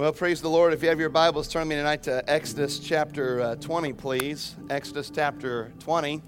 Well, praise the Lord. If you have your Bibles, turn me tonight to Exodus chapter uh, 20, please. Exodus chapter 20.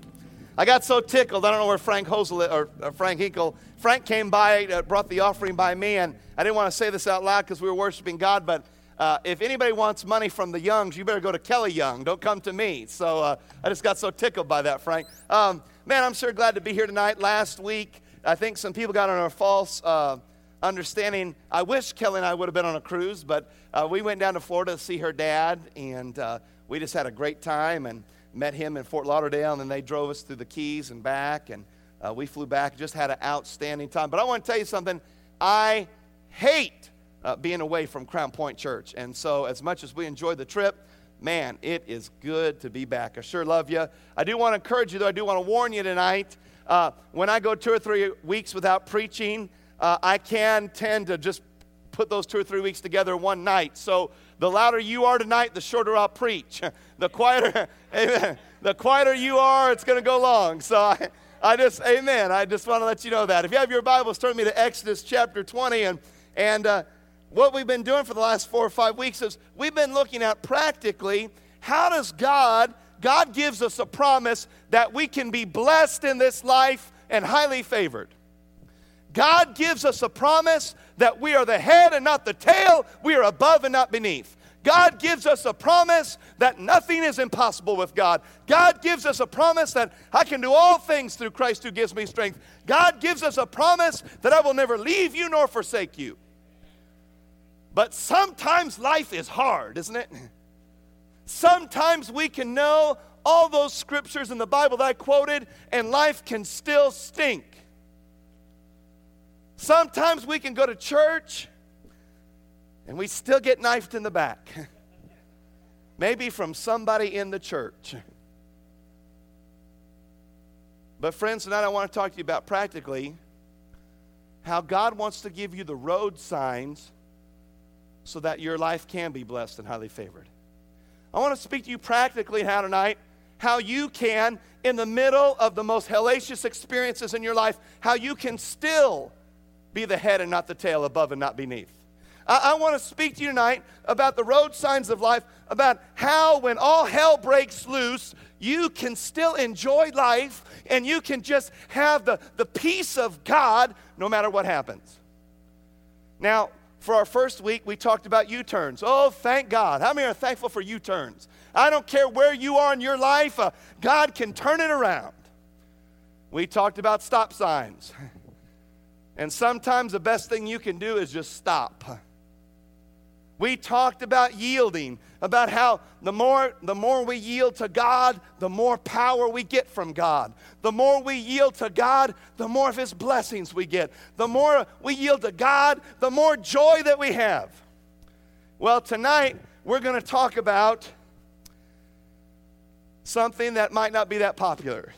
I got so tickled. I don't know where Frank Hosel or, or Frank Hinkle. Frank came by, uh, brought the offering by me, and I didn't want to say this out loud because we were worshiping God. But uh, if anybody wants money from the Youngs, you better go to Kelly Young. Don't come to me. So uh, I just got so tickled by that, Frank. Um, man, I'm sure glad to be here tonight. Last week, I think some people got on a false uh, understanding. I wish Kelly and I would have been on a cruise, but uh, we went down to Florida to see her dad, and uh, we just had a great time and met him in Fort Lauderdale, and then they drove us through the Keys and back, and uh, we flew back. Just had an outstanding time. But I want to tell you something. I hate uh, being away from Crown Point Church, and so as much as we enjoyed the trip, man, it is good to be back. I sure love you. I do want to encourage you, though. I do want to warn you tonight. Uh, when I go two or three weeks without preaching, uh, I can tend to just put those two or three weeks together one night. So the louder you are tonight, the shorter I'll preach. The quieter, amen. The quieter you are, it's going to go long. So I, I just, amen. I just want to let you know that. If you have your Bibles, turn me to Exodus chapter 20. And, and uh, what we've been doing for the last four or five weeks is we've been looking at practically how does God, God gives us a promise that we can be blessed in this life and highly favored. God gives us a promise that we are the head and not the tail, we are above and not beneath. God gives us a promise that nothing is impossible with God. God gives us a promise that I can do all things through Christ who gives me strength. God gives us a promise that I will never leave you nor forsake you. But sometimes life is hard, isn't it? Sometimes we can know all those scriptures in the Bible that I quoted, and life can still stink. Sometimes we can go to church and we still get knifed in the back. Maybe from somebody in the church. But, friends, tonight I want to talk to you about practically how God wants to give you the road signs so that your life can be blessed and highly favored. I want to speak to you practically how tonight how you can, in the middle of the most hellacious experiences in your life, how you can still be the head and not the tail, above and not beneath. I, I want to speak to you tonight about the road signs of life, about how when all hell breaks loose, you can still enjoy life and you can just have the, the peace of God no matter what happens. Now, for our first week, we talked about U turns. Oh, thank God. How many are thankful for U turns? I don't care where you are in your life, uh, God can turn it around. We talked about stop signs. And sometimes the best thing you can do is just stop. We talked about yielding, about how the more, the more we yield to God, the more power we get from God. The more we yield to God, the more of His blessings we get. The more we yield to God, the more joy that we have. Well, tonight we're going to talk about something that might not be that popular.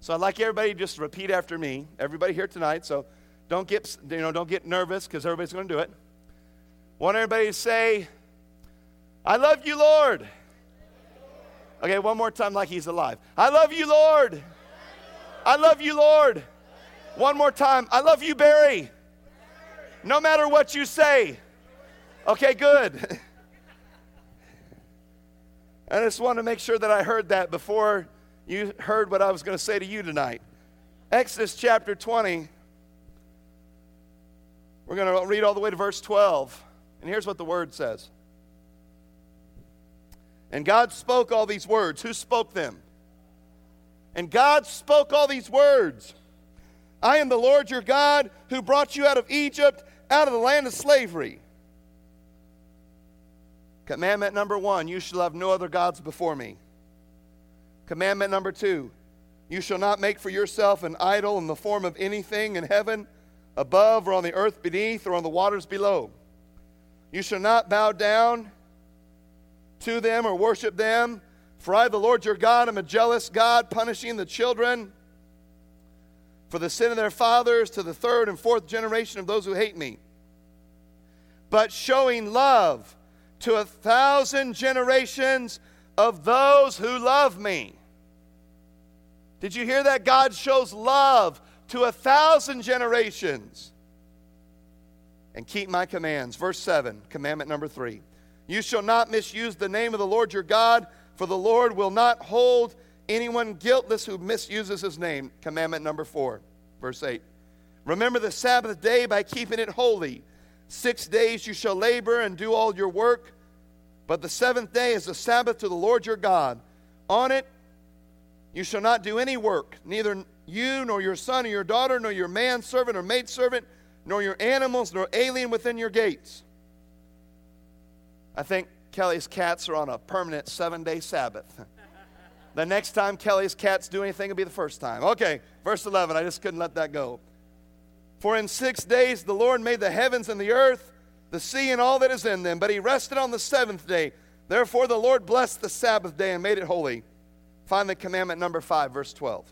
So I'd like everybody to just repeat after me. Everybody here tonight, so don't get you know don't get nervous because everybody's going to do it. Want everybody to say, "I love you, Lord." Okay, one more time, like he's alive. I love you, Lord. I love you, Lord. One more time. I love you, Barry. No matter what you say. Okay, good. I just want to make sure that I heard that before you heard what I was going to say to you tonight. Exodus chapter 20. We're going to read all the way to verse 12. And here's what the word says. And God spoke all these words. Who spoke them? And God spoke all these words. I am the Lord your God who brought you out of Egypt, out of the land of slavery. Commandment number one you shall have no other gods before me. Commandment number two you shall not make for yourself an idol in the form of anything in heaven, above, or on the earth beneath, or on the waters below. You shall not bow down to them or worship them, for I, the Lord your God, am a jealous God, punishing the children for the sin of their fathers to the third and fourth generation of those who hate me, but showing love to a thousand generations of those who love me. Did you hear that? God shows love to a thousand generations. and keep my commands. Verse 7, commandment number 3. You shall not misuse the name of the Lord your God, for the Lord will not hold anyone guiltless who misuses his name. Commandment number 4, verse 8. Remember the Sabbath day by keeping it holy. Six days you shall labor and do all your work, but the seventh day is the Sabbath to the Lord your God. On it you shall not do any work, neither you, nor your son, or your daughter, nor your manservant or maidservant, nor your animals, nor alien within your gates. I think Kelly's cats are on a permanent seven day Sabbath. the next time Kelly's cats do anything, will be the first time. Okay, verse 11. I just couldn't let that go. For in six days the Lord made the heavens and the earth, the sea and all that is in them, but he rested on the seventh day. Therefore the Lord blessed the Sabbath day and made it holy. Find the commandment number five, verse 12.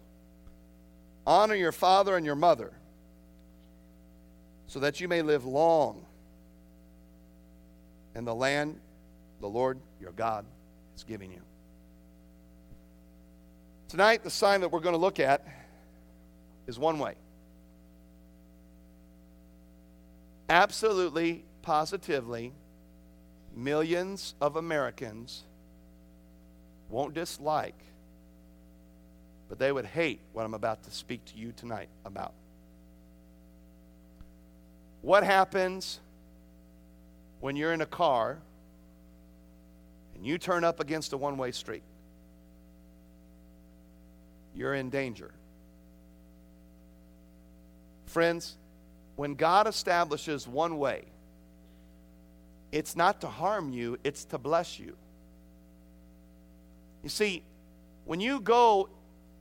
Honor your father and your mother, so that you may live long in the land the Lord your God is giving you. Tonight, the sign that we're going to look at is one way. Absolutely, positively, millions of Americans won't dislike but they would hate what I'm about to speak to you tonight about. What happens when you're in a car and you turn up against a one way street? You're in danger. Friends, when God establishes one way, it's not to harm you, it's to bless you. You see, when you go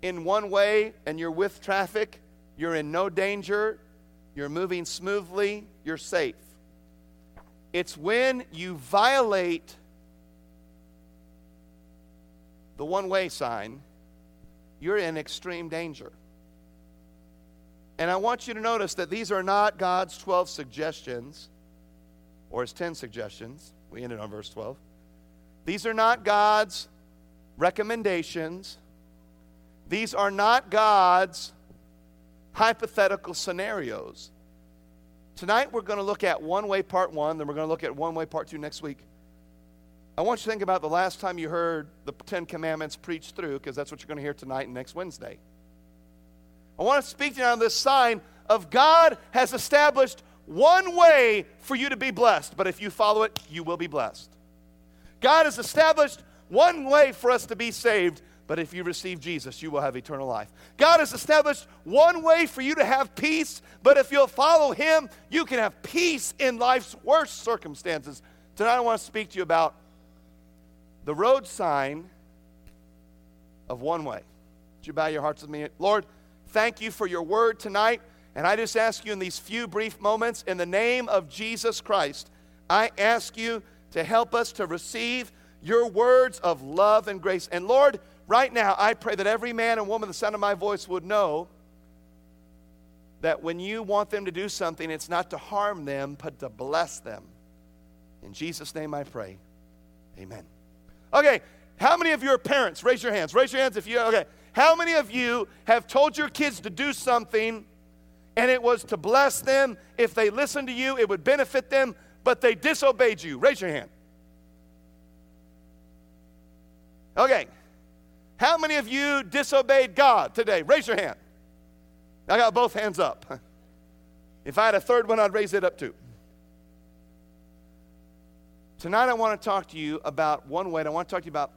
in one way and you're with traffic, you're in no danger, you're moving smoothly, you're safe. It's when you violate the one way sign, you're in extreme danger. And I want you to notice that these are not God's 12 suggestions or his 10 suggestions. We ended on verse 12. These are not God's recommendations. These are not God's hypothetical scenarios. Tonight we're going to look at one way part one, then we're going to look at one way part two next week. I want you to think about the last time you heard the Ten Commandments preached through, because that's what you're going to hear tonight and next Wednesday. I want to speak to you on this sign of God has established one way for you to be blessed, but if you follow it, you will be blessed. God has established one way for us to be saved, but if you receive Jesus, you will have eternal life. God has established one way for you to have peace, but if you'll follow Him, you can have peace in life's worst circumstances. Tonight, I want to speak to you about the road sign of one way. Would you bow your hearts with me? Lord, thank you for your word tonight. And I just ask you in these few brief moments, in the name of Jesus Christ, I ask you to help us to receive your words of love and grace. And Lord, right now, I pray that every man and woman, the sound of my voice, would know that when you want them to do something, it's not to harm them, but to bless them. In Jesus' name I pray. Amen. Okay, how many of you are parents? Raise your hands. Raise your hands if you, okay. How many of you have told your kids to do something and it was to bless them? If they listened to you, it would benefit them, but they disobeyed you? Raise your hand. Okay. How many of you disobeyed God today? Raise your hand. I got both hands up. If I had a third one, I'd raise it up too. Tonight, I want to talk to you about one way. I want to talk to you about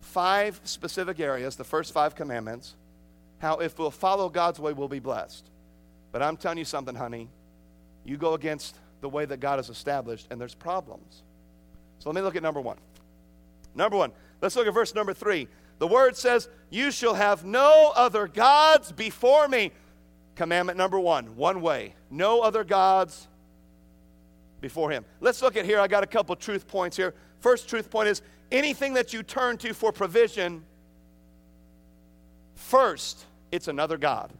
five specific areas, the first five commandments, how if we'll follow God's way, we'll be blessed. But I'm telling you something, honey. You go against the way that God has established, and there's problems. So let me look at number one. Number one, let's look at verse number three. The word says, You shall have no other gods before me. Commandment number one, one way. No other gods before him. Let's look at here. I got a couple truth points here. First truth point is anything that you turn to for provision, first, it's another God.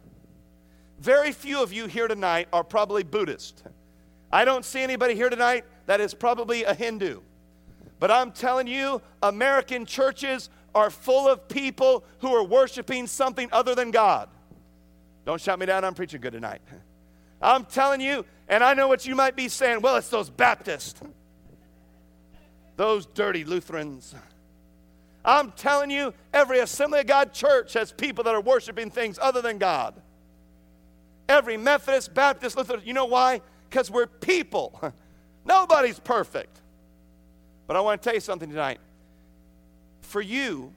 Very few of you here tonight are probably Buddhist. I don't see anybody here tonight that is probably a Hindu. But I'm telling you, American churches are full of people who are worshiping something other than God. Don't shut me down, I'm preaching good tonight. I'm telling you, And I know what you might be saying. Well, it's those Baptists, those dirty Lutherans. I'm telling you, every Assembly of God church has people that are worshiping things other than God. Every Methodist, Baptist, Lutheran. You know why? Because we're people. Nobody's perfect. But I want to tell you something tonight. For you,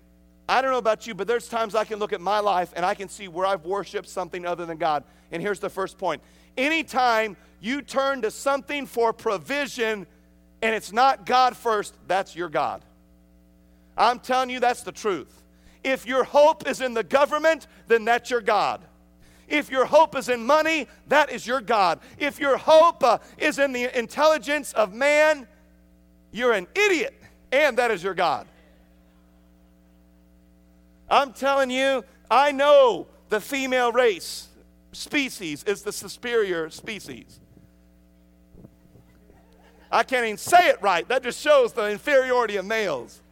I don't know about you, but there's times I can look at my life and I can see where I've worshiped something other than God. And here's the first point anytime you turn to something for provision and it's not God first, that's your God. I'm telling you, that's the truth. If your hope is in the government, then that's your God. If your hope is in money, that is your God. If your hope uh, is in the intelligence of man, you're an idiot, and that is your God. I'm telling you, I know the female race species is the superior species. I can't even say it right. That just shows the inferiority of males.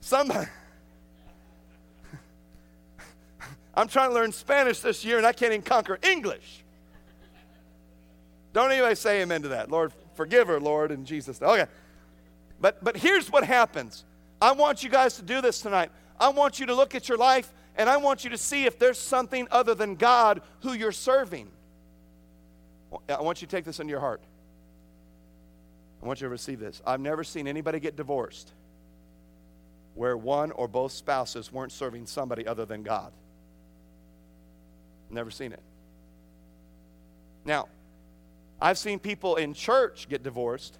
Somebody. I'm trying to learn Spanish this year and I can't even conquer English. Don't anybody say amen to that. Lord, forgive her, Lord, in Jesus' name. Okay. But, but here's what happens. I want you guys to do this tonight. I want you to look at your life and I want you to see if there's something other than God who you're serving. I want you to take this into your heart. I want you to receive this. I've never seen anybody get divorced where one or both spouses weren't serving somebody other than God. Never seen it. Now, I've seen people in church get divorced,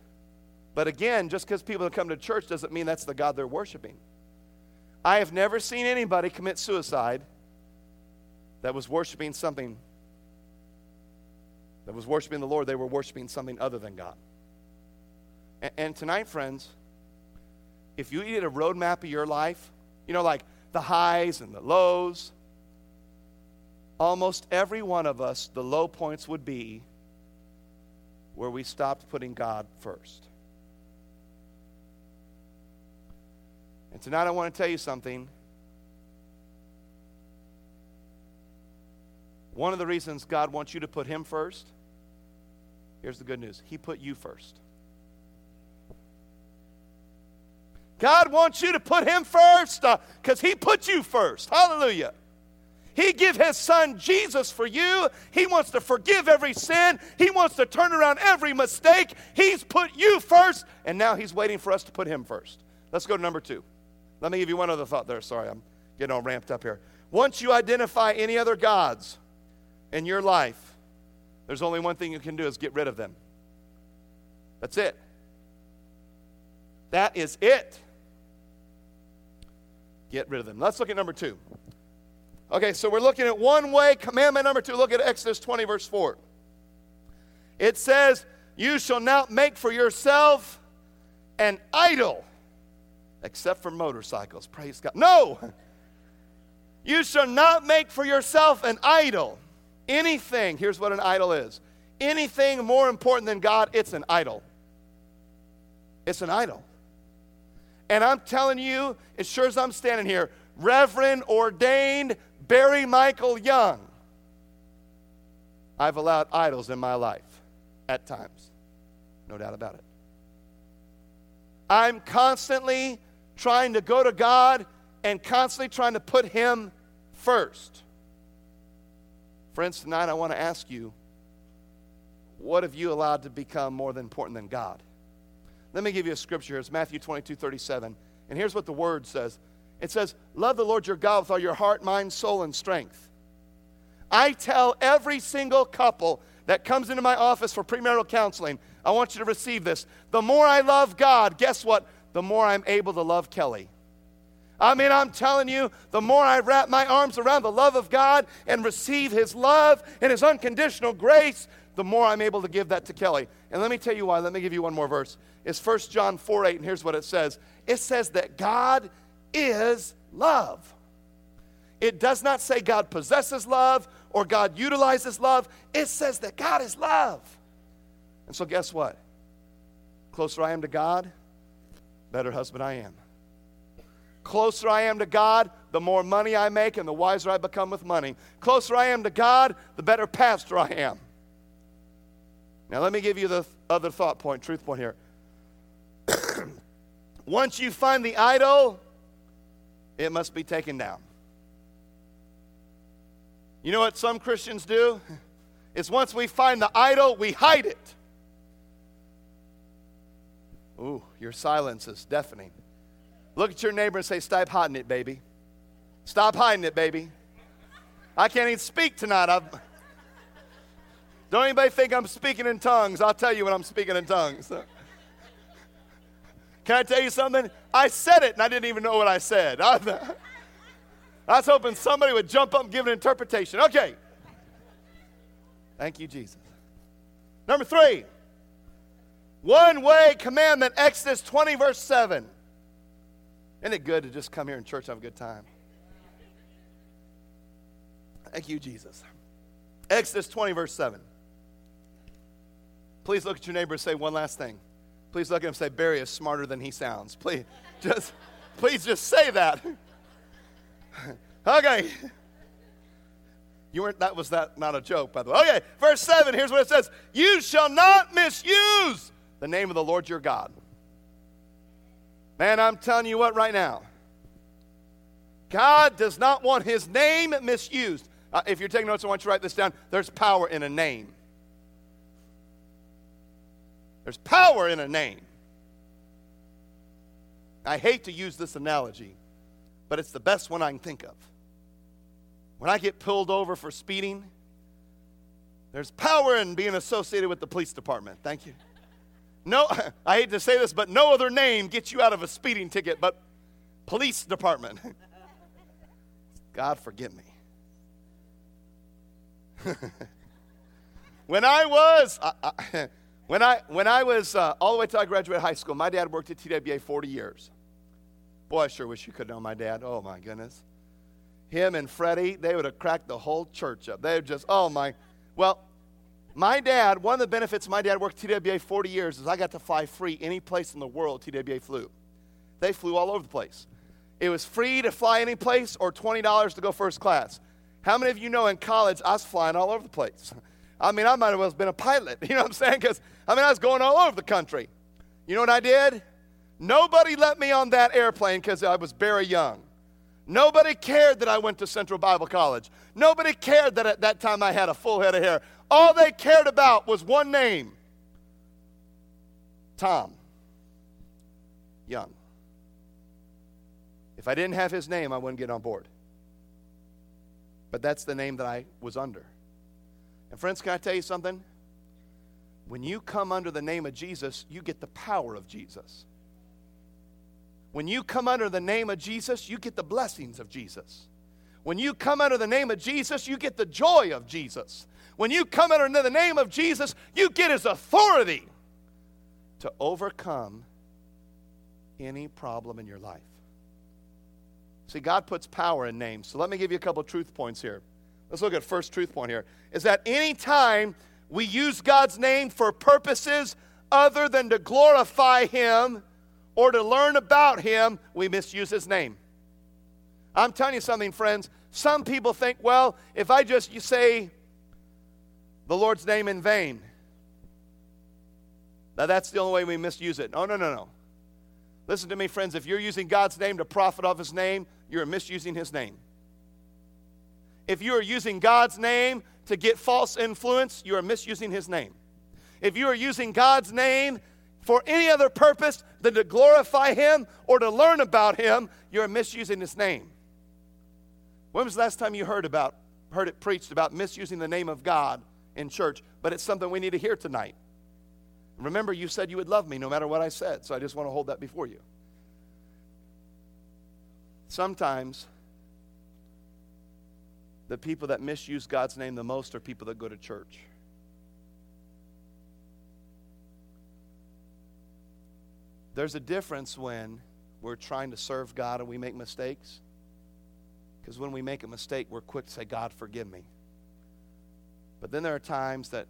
but again, just because people come to church doesn't mean that's the God they're worshiping. I have never seen anybody commit suicide that was worshiping something, that was worshiping the Lord, they were worshiping something other than God. And, and tonight, friends, if you needed a roadmap of your life, you know, like the highs and the lows, almost every one of us, the low points would be where we stopped putting God first. And tonight I want to tell you something. One of the reasons God wants you to put Him first, here's the good news He put you first. God wants you to put Him first because uh, He put you first. Hallelujah. He gave his son Jesus for you. He wants to forgive every sin. He wants to turn around every mistake. He's put you first, and now he's waiting for us to put him first. Let's go to number two. Let me give you one other thought there. Sorry, I'm getting all ramped up here. Once you identify any other gods in your life, there's only one thing you can do is get rid of them. That's it. That is it. Get rid of them. Let's look at number two. Okay, so we're looking at one way. Commandment number two, look at Exodus 20, verse 4. It says, You shall not make for yourself an idol, except for motorcycles. Praise God. No! You shall not make for yourself an idol. Anything, here's what an idol is anything more important than God, it's an idol. It's an idol. And I'm telling you, as sure as I'm standing here, Reverend ordained Barry Michael Young, I've allowed idols in my life at times. No doubt about it. I'm constantly trying to go to God and constantly trying to put Him first. Friends, tonight I want to ask you what have you allowed to become more than important than God? Let me give you a scripture. It's Matthew 22 37. And here's what the word says it says, Love the Lord your God with all your heart, mind, soul, and strength. I tell every single couple that comes into my office for premarital counseling, I want you to receive this. The more I love God, guess what? The more I'm able to love Kelly. I mean, I'm telling you, the more I wrap my arms around the love of God and receive His love and His unconditional grace, the more I'm able to give that to Kelly. And let me tell you why. Let me give you one more verse. It's 1 John 4 8, and here's what it says it says that God is love. It does not say God possesses love or God utilizes love. It says that God is love. And so, guess what? Closer I am to God, better husband I am. Closer I am to God, the more money I make and the wiser I become with money. Closer I am to God, the better pastor I am. Now, let me give you the other thought point, truth point here. Once you find the idol, it must be taken down. You know what some Christians do? It's once we find the idol, we hide it. Ooh, your silence is deafening. Look at your neighbor and say, Stop hiding it, baby. Stop hiding it, baby. I can't even speak tonight. I've... Don't anybody think I'm speaking in tongues. I'll tell you when I'm speaking in tongues. Can I tell you something? I said it and I didn't even know what I said. I was hoping somebody would jump up and give an interpretation. Okay. Thank you, Jesus. Number three, one way commandment, Exodus 20, verse 7. Isn't it good to just come here in church and have a good time? Thank you, Jesus. Exodus 20, verse 7. Please look at your neighbor and say one last thing. Please look at him and say, Barry is smarter than he sounds. Please just, please just say that. okay. You weren't, that was that not a joke, by the way. Okay, verse 7, here's what it says You shall not misuse the name of the Lord your God. Man, I'm telling you what right now. God does not want his name misused. Uh, if you're taking notes, I want you to write this down. There's power in a name. There's power in a name. I hate to use this analogy, but it's the best one I can think of. When I get pulled over for speeding, there's power in being associated with the police department. Thank you. No, I hate to say this, but no other name gets you out of a speeding ticket but police department. God forgive me. when I was, I, I, when I, when I was uh, all the way till I graduated high school, my dad worked at TWA 40 years. Boy, I sure wish you could know my dad. Oh, my goodness. Him and Freddie, they would have cracked the whole church up. They would just, oh, my. Well, my dad, one of the benefits my dad worked TWA 40 years is I got to fly free any place in the world TWA flew. They flew all over the place. It was free to fly any place or $20 to go first class. How many of you know in college I was flying all over the place? I mean, I might as well have been a pilot. You know what I'm saying? Because, I mean, I was going all over the country. You know what I did? Nobody let me on that airplane because I was very young. Nobody cared that I went to Central Bible College. Nobody cared that at that time I had a full head of hair. All they cared about was one name Tom Young. If I didn't have his name, I wouldn't get on board. But that's the name that I was under. And friends, can I tell you something? When you come under the name of Jesus, you get the power of Jesus. When you come under the name of Jesus, you get the blessings of Jesus. When you come under the name of Jesus, you get the joy of Jesus. When you come under the name of Jesus, you get his authority to overcome any problem in your life. See, God puts power in names. So let me give you a couple truth points here. Let's look at first truth point here. Is that anytime we use God's name for purposes other than to glorify Him or to learn about Him, we misuse His name. I'm telling you something, friends. Some people think, well, if I just you say the Lord's name in vain, now that's the only way we misuse it. No, no, no, no. Listen to me, friends. If you're using God's name to profit off His name, you're misusing His name. If you are using God's name to get false influence, you are misusing His name. If you are using God's name for any other purpose than to glorify Him or to learn about Him, you're misusing His name. When was the last time you heard about heard it preached about misusing the name of God in church? But it's something we need to hear tonight. Remember, you said you would love me no matter what I said, so I just want to hold that before you. Sometimes the people that misuse God's name the most are people that go to church. There's a difference when we're trying to serve God and we make mistakes. Because when we make a mistake, we're quick to say, God, forgive me. But then there are times that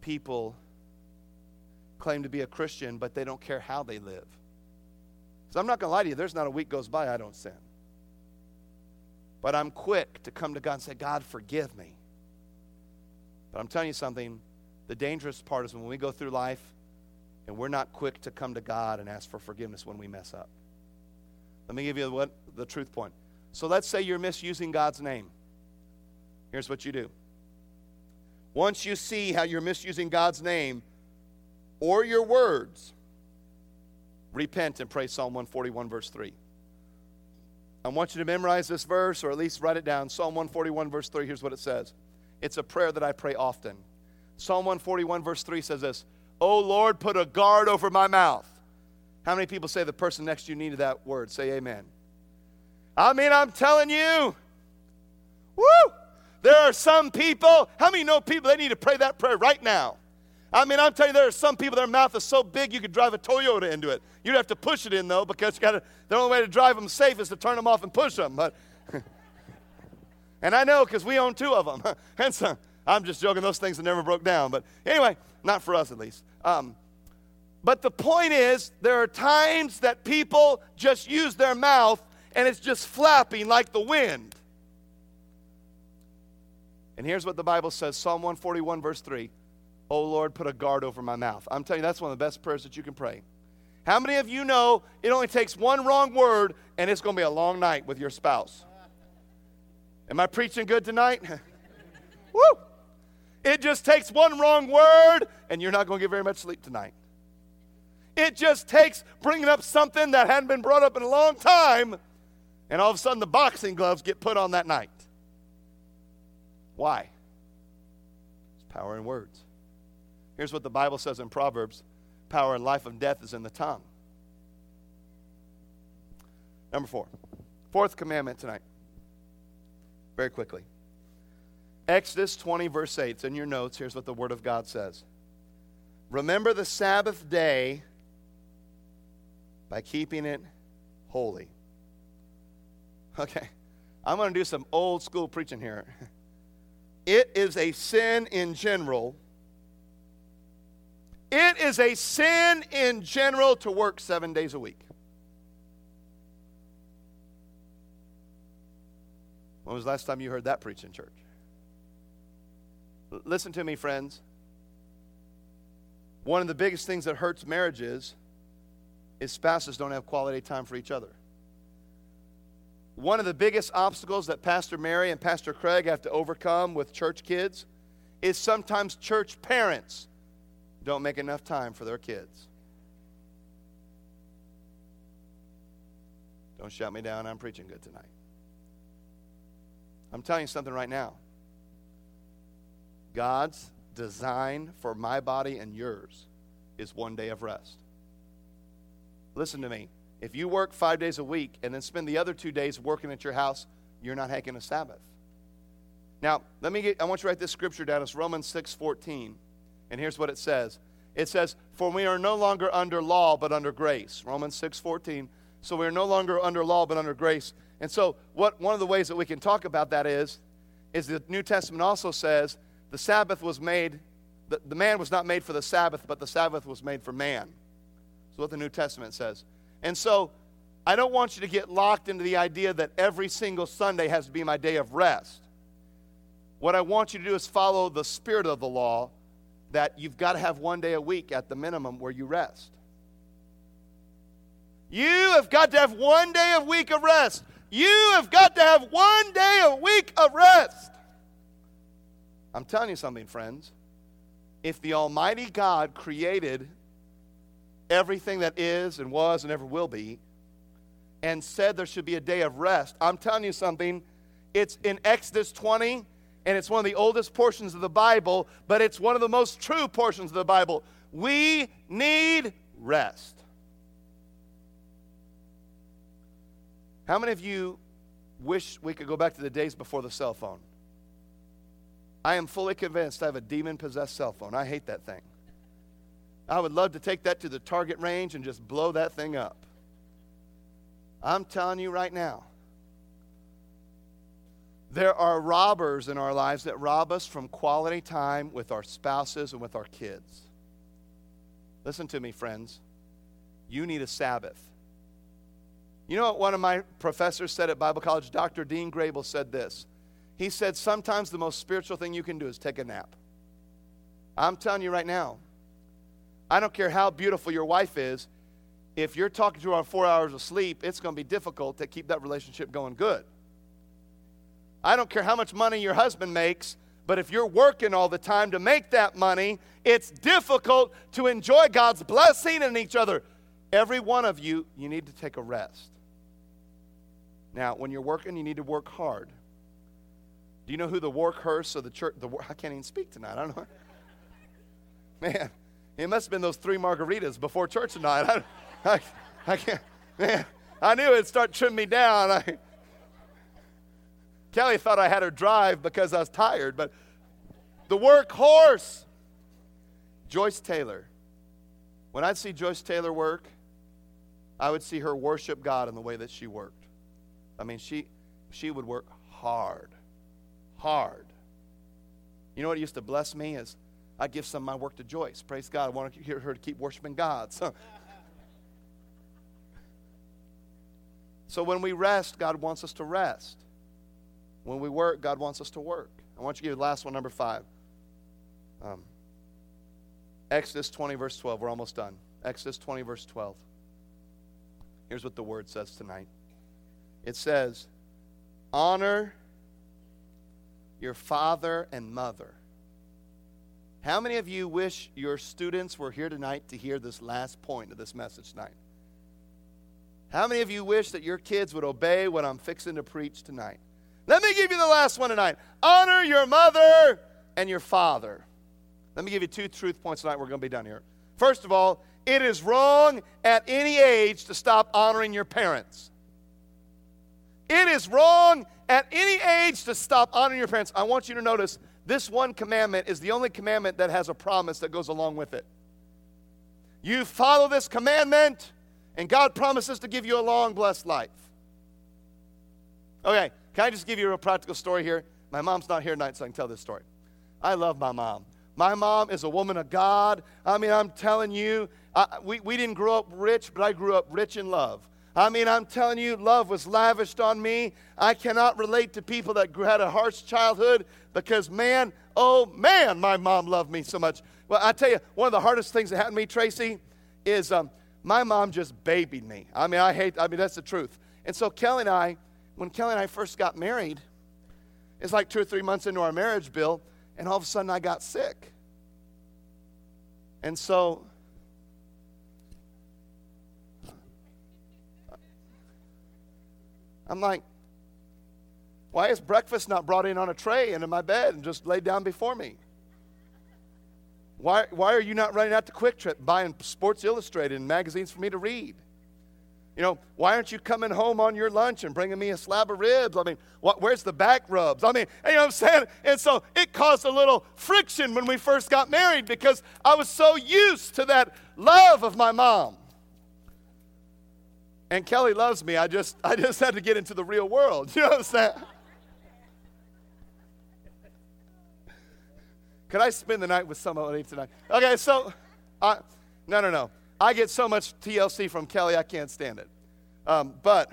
people claim to be a Christian, but they don't care how they live. So I'm not going to lie to you, there's not a week goes by I don't sin. But I'm quick to come to God and say, God, forgive me. But I'm telling you something, the dangerous part is when we go through life and we're not quick to come to God and ask for forgiveness when we mess up. Let me give you what, the truth point. So let's say you're misusing God's name. Here's what you do. Once you see how you're misusing God's name or your words, repent and pray Psalm 141, verse 3. I want you to memorize this verse or at least write it down. Psalm 141, verse 3, here's what it says. It's a prayer that I pray often. Psalm 141, verse 3 says this Oh Lord, put a guard over my mouth. How many people say the person next to you needed that word? Say amen. I mean, I'm telling you, woo! There are some people, how many know people, they need to pray that prayer right now? I mean, I'm telling you, there are some people, their mouth is so big you could drive a Toyota into it. You'd have to push it in, though, because you gotta, the only way to drive them safe is to turn them off and push them. But, and I know because we own two of them. and so, I'm just joking, those things have never broke down. But anyway, not for us at least. Um, but the point is, there are times that people just use their mouth and it's just flapping like the wind. And here's what the Bible says Psalm 141, verse 3 Oh Lord, put a guard over my mouth. I'm telling you, that's one of the best prayers that you can pray. How many of you know it only takes one wrong word and it's going to be a long night with your spouse? Am I preaching good tonight? Woo! It just takes one wrong word and you're not going to get very much sleep tonight. It just takes bringing up something that hadn't been brought up in a long time and all of a sudden the boxing gloves get put on that night. Why? It's power in words. Here's what the Bible says in Proverbs power and life and death is in the tongue. Number four. Fourth commandment tonight. Very quickly. Exodus 20, verse 8. It's in your notes. Here's what the Word of God says Remember the Sabbath day by keeping it holy. Okay, I'm going to do some old school preaching here. It is a sin in general it is a sin in general to work seven days a week. When was the last time you heard that preached in church? L- listen to me, friends. One of the biggest things that hurts marriages is spouses don't have quality time for each other. One of the biggest obstacles that Pastor Mary and Pastor Craig have to overcome with church kids is sometimes church parents don't make enough time for their kids. Don't shut me down. I'm preaching good tonight. I'm telling you something right now. God's design for my body and yours is one day of rest. Listen to me. If you work five days a week and then spend the other two days working at your house, you're not taking a Sabbath. Now, let me get, I want you to write this scripture down. It's Romans 6 14. And here's what it says it says, For we are no longer under law, but under grace. Romans 6 14. So we are no longer under law, but under grace. And so, what one of the ways that we can talk about that is, is the New Testament also says the Sabbath was made, the, the man was not made for the Sabbath, but the Sabbath was made for man. So, what the New Testament says. And so, I don't want you to get locked into the idea that every single Sunday has to be my day of rest. What I want you to do is follow the spirit of the law that you've got to have one day a week at the minimum where you rest. You have got to have one day a week of rest. You have got to have one day a week of rest. I'm telling you something, friends. If the Almighty God created everything that is and was and ever will be, and said there should be a day of rest, I'm telling you something. It's in Exodus 20 and it's one of the oldest portions of the Bible, but it's one of the most true portions of the Bible. We need rest. How many of you wish we could go back to the days before the cell phone? I am fully convinced I have a demon possessed cell phone. I hate that thing. I would love to take that to the target range and just blow that thing up. I'm telling you right now, there are robbers in our lives that rob us from quality time with our spouses and with our kids. Listen to me, friends. You need a Sabbath. You know what one of my professors said at Bible college? Dr. Dean Grable said this. He said, Sometimes the most spiritual thing you can do is take a nap. I'm telling you right now, I don't care how beautiful your wife is, if you're talking to her on four hours of sleep, it's going to be difficult to keep that relationship going good. I don't care how much money your husband makes, but if you're working all the time to make that money, it's difficult to enjoy God's blessing in each other. Every one of you, you need to take a rest. Now, when you're working, you need to work hard. Do you know who the workhorse of the church? The, I can't even speak tonight. I don't know. Man, it must have been those three margaritas before church tonight. I, I, I can't. Man, I knew it'd start trimming me down. I, Kelly thought I had her drive because I was tired, but the workhorse, Joyce Taylor. When I'd see Joyce Taylor work, I would see her worship God in the way that she worked. I mean, she, she would work hard, hard. You know what used to bless me is I give some of my work to Joyce. Praise God. I want to hear her to keep worshiping God. So, so when we rest, God wants us to rest. When we work, God wants us to work. I want you to give the last one, number five. Um, Exodus 20, verse 12. We're almost done. Exodus 20, verse 12. Here's what the word says tonight it says, Honor your father and mother. How many of you wish your students were here tonight to hear this last point of this message tonight? How many of you wish that your kids would obey what I'm fixing to preach tonight? Let me give you the last one tonight. Honor your mother and your father. Let me give you two truth points tonight. We're going to be done here. First of all, it is wrong at any age to stop honoring your parents. It is wrong at any age to stop honoring your parents. I want you to notice this one commandment is the only commandment that has a promise that goes along with it. You follow this commandment, and God promises to give you a long, blessed life. Okay, can I just give you a practical story here? My mom's not here tonight, so I can tell this story. I love my mom. My mom is a woman of God. I mean, I'm telling you, I, we, we didn't grow up rich, but I grew up rich in love. I mean, I'm telling you, love was lavished on me. I cannot relate to people that had a harsh childhood because, man, oh man, my mom loved me so much. Well, I tell you, one of the hardest things that happened to me, Tracy, is um, my mom just babied me. I mean, I hate, I mean, that's the truth. And so Kelly and I, when Kelly and I first got married, it's like two or three months into our marriage, Bill, and all of a sudden I got sick. And so I'm like, why is breakfast not brought in on a tray into my bed and just laid down before me? Why, why are you not running out to QuikTrip buying Sports Illustrated and magazines for me to read? You know, why aren't you coming home on your lunch and bringing me a slab of ribs? I mean, what, where's the back rubs? I mean, you know what I'm saying? And so it caused a little friction when we first got married because I was so used to that love of my mom. And Kelly loves me. I just, I just had to get into the real world. You know what I'm saying? Could I spend the night with somebody tonight? Okay, so, uh, no, no, no. I get so much TLC from Kelly, I can't stand it. Um, but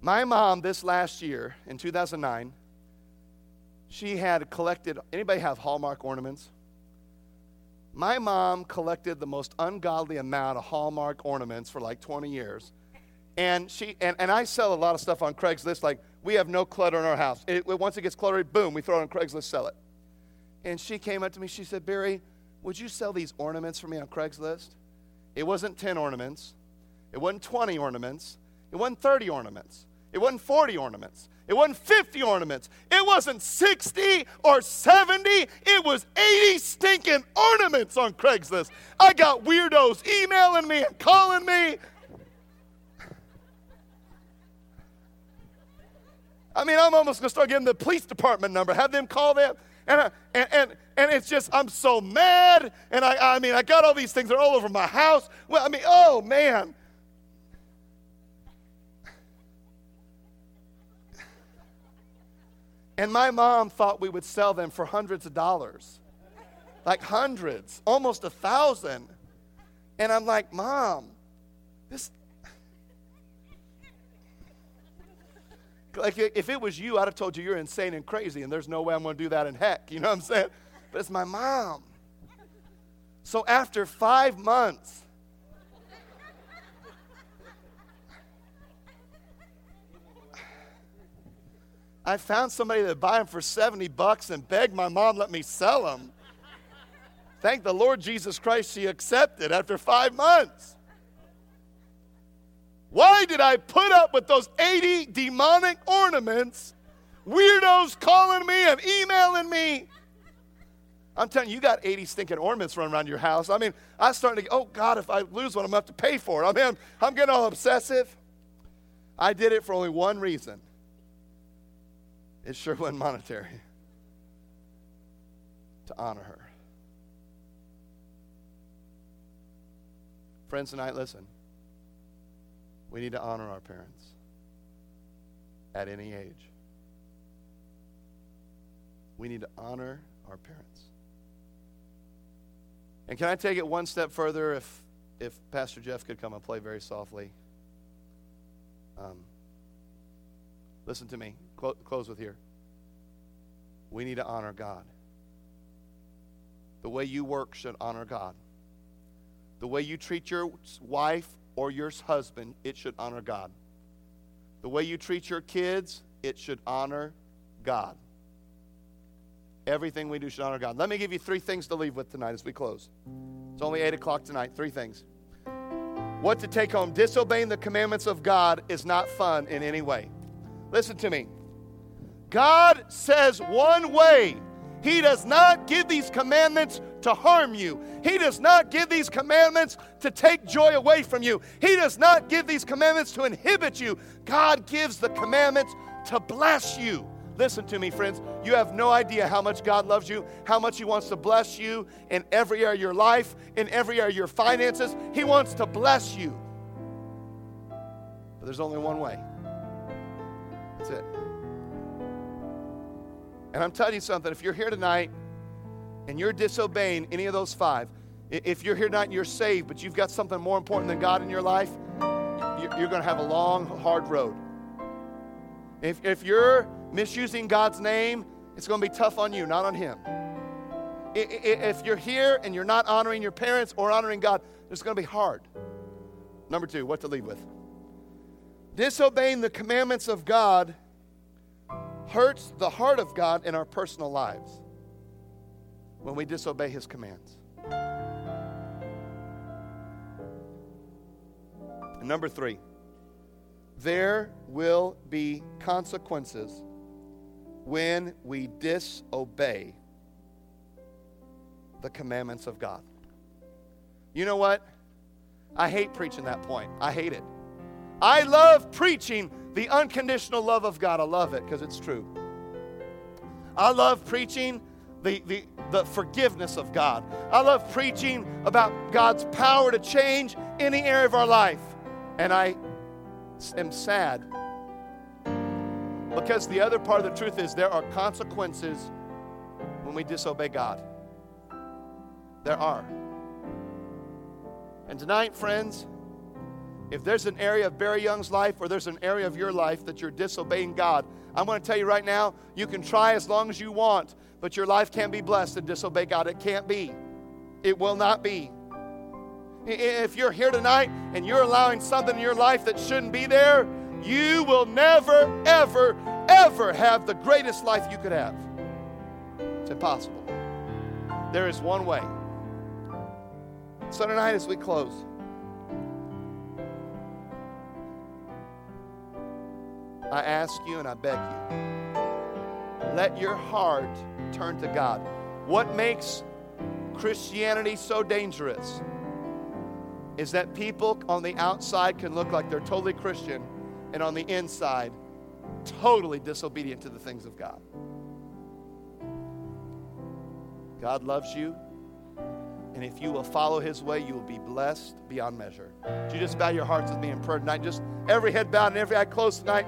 my mom, this last year in 2009, she had collected. Anybody have Hallmark ornaments? My mom collected the most ungodly amount of Hallmark ornaments for like 20 years. And she and, and I sell a lot of stuff on Craigslist. Like we have no clutter in our house. It, once it gets cluttered, boom, we throw it on Craigslist, sell it. And she came up to me. She said, "Barry, would you sell these ornaments for me on Craigslist? It wasn't 10 ornaments, it wasn't 20 ornaments, it wasn't 30 ornaments, it wasn't 40 ornaments, it wasn't 50 ornaments, it wasn't 60 or 70, it was 80 stinking ornaments on Craigslist. I got weirdos emailing me and calling me. I mean, I'm almost going to start giving the police department number, have them call them. And, I, and, and, and it's just, I'm so mad. And I, I mean, I got all these things, they're all over my house. Well, I mean, oh man. And my mom thought we would sell them for hundreds of dollars like hundreds, almost a thousand. And I'm like, Mom, this. Like, if it was you, I'd have told you you're insane and crazy, and there's no way I'm going to do that in heck. You know what I'm saying? But it's my mom. So after five months, I found somebody that buy them for 70 bucks and begged my mom let me sell them. Thank the Lord Jesus Christ she accepted after five months. Why did I put up with those 80 demonic ornaments? Weirdos calling me and emailing me. I'm telling you, you got 80 stinking ornaments running around your house. I mean, I am starting to, oh God, if I lose one, I'm going to have to pay for it. I mean, I'm, I'm getting all obsessive. I did it for only one reason it sure wasn't monetary. To honor her. Friends, tonight, listen. We need to honor our parents at any age. We need to honor our parents. And can I take it one step further if, if Pastor Jeff could come and play very softly? Um, listen to me close with here. We need to honor God. The way you work should honor God. The way you treat your wife or your husband, it should honor God. The way you treat your kids, it should honor God. Everything we do should honor God. Let me give you three things to leave with tonight as we close. It's only 8 o'clock tonight. Three things. What to take home. Disobeying the commandments of God is not fun in any way. Listen to me. God says one way. He does not give these commandments to harm you. He does not give these commandments to take joy away from you. He does not give these commandments to inhibit you. God gives the commandments to bless you. Listen to me, friends. You have no idea how much God loves you, how much He wants to bless you in every area of your life, in every area of your finances. He wants to bless you. But there's only one way. That's it. And I'm telling you something, if you're here tonight and you're disobeying any of those five, if you're here tonight and you're saved, but you've got something more important than God in your life, you're going to have a long, hard road. If, if you're misusing God's name, it's going to be tough on you, not on Him. If you're here and you're not honoring your parents or honoring God, it's going to be hard. Number two, what to leave with. Disobeying the commandments of God hurts the heart of God in our personal lives when we disobey His commands. And number three, there will be consequences when we disobey the commandments of God. You know what? I hate preaching that point. I hate it. I love preaching the unconditional love of God, I love it because it's true. I love preaching the, the, the forgiveness of God. I love preaching about God's power to change any area of our life. And I am sad because the other part of the truth is there are consequences when we disobey God. There are. And tonight, friends, if there's an area of Barry Young's life or there's an area of your life that you're disobeying God, I'm going to tell you right now, you can try as long as you want, but your life can't be blessed and disobey God. It can't be. It will not be. If you're here tonight and you're allowing something in your life that shouldn't be there, you will never, ever, ever have the greatest life you could have. It's impossible. There is one way. So tonight, as we close, I ask you and I beg you, let your heart turn to God. What makes Christianity so dangerous is that people on the outside can look like they're totally Christian, and on the inside, totally disobedient to the things of God. God loves you, and if you will follow his way, you will be blessed beyond measure. Would you just bow your hearts with me in prayer tonight? Just every head bowed and every eye closed tonight.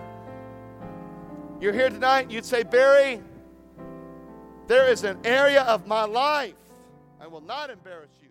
You're here tonight, you'd say, Barry, there is an area of my life I will not embarrass you.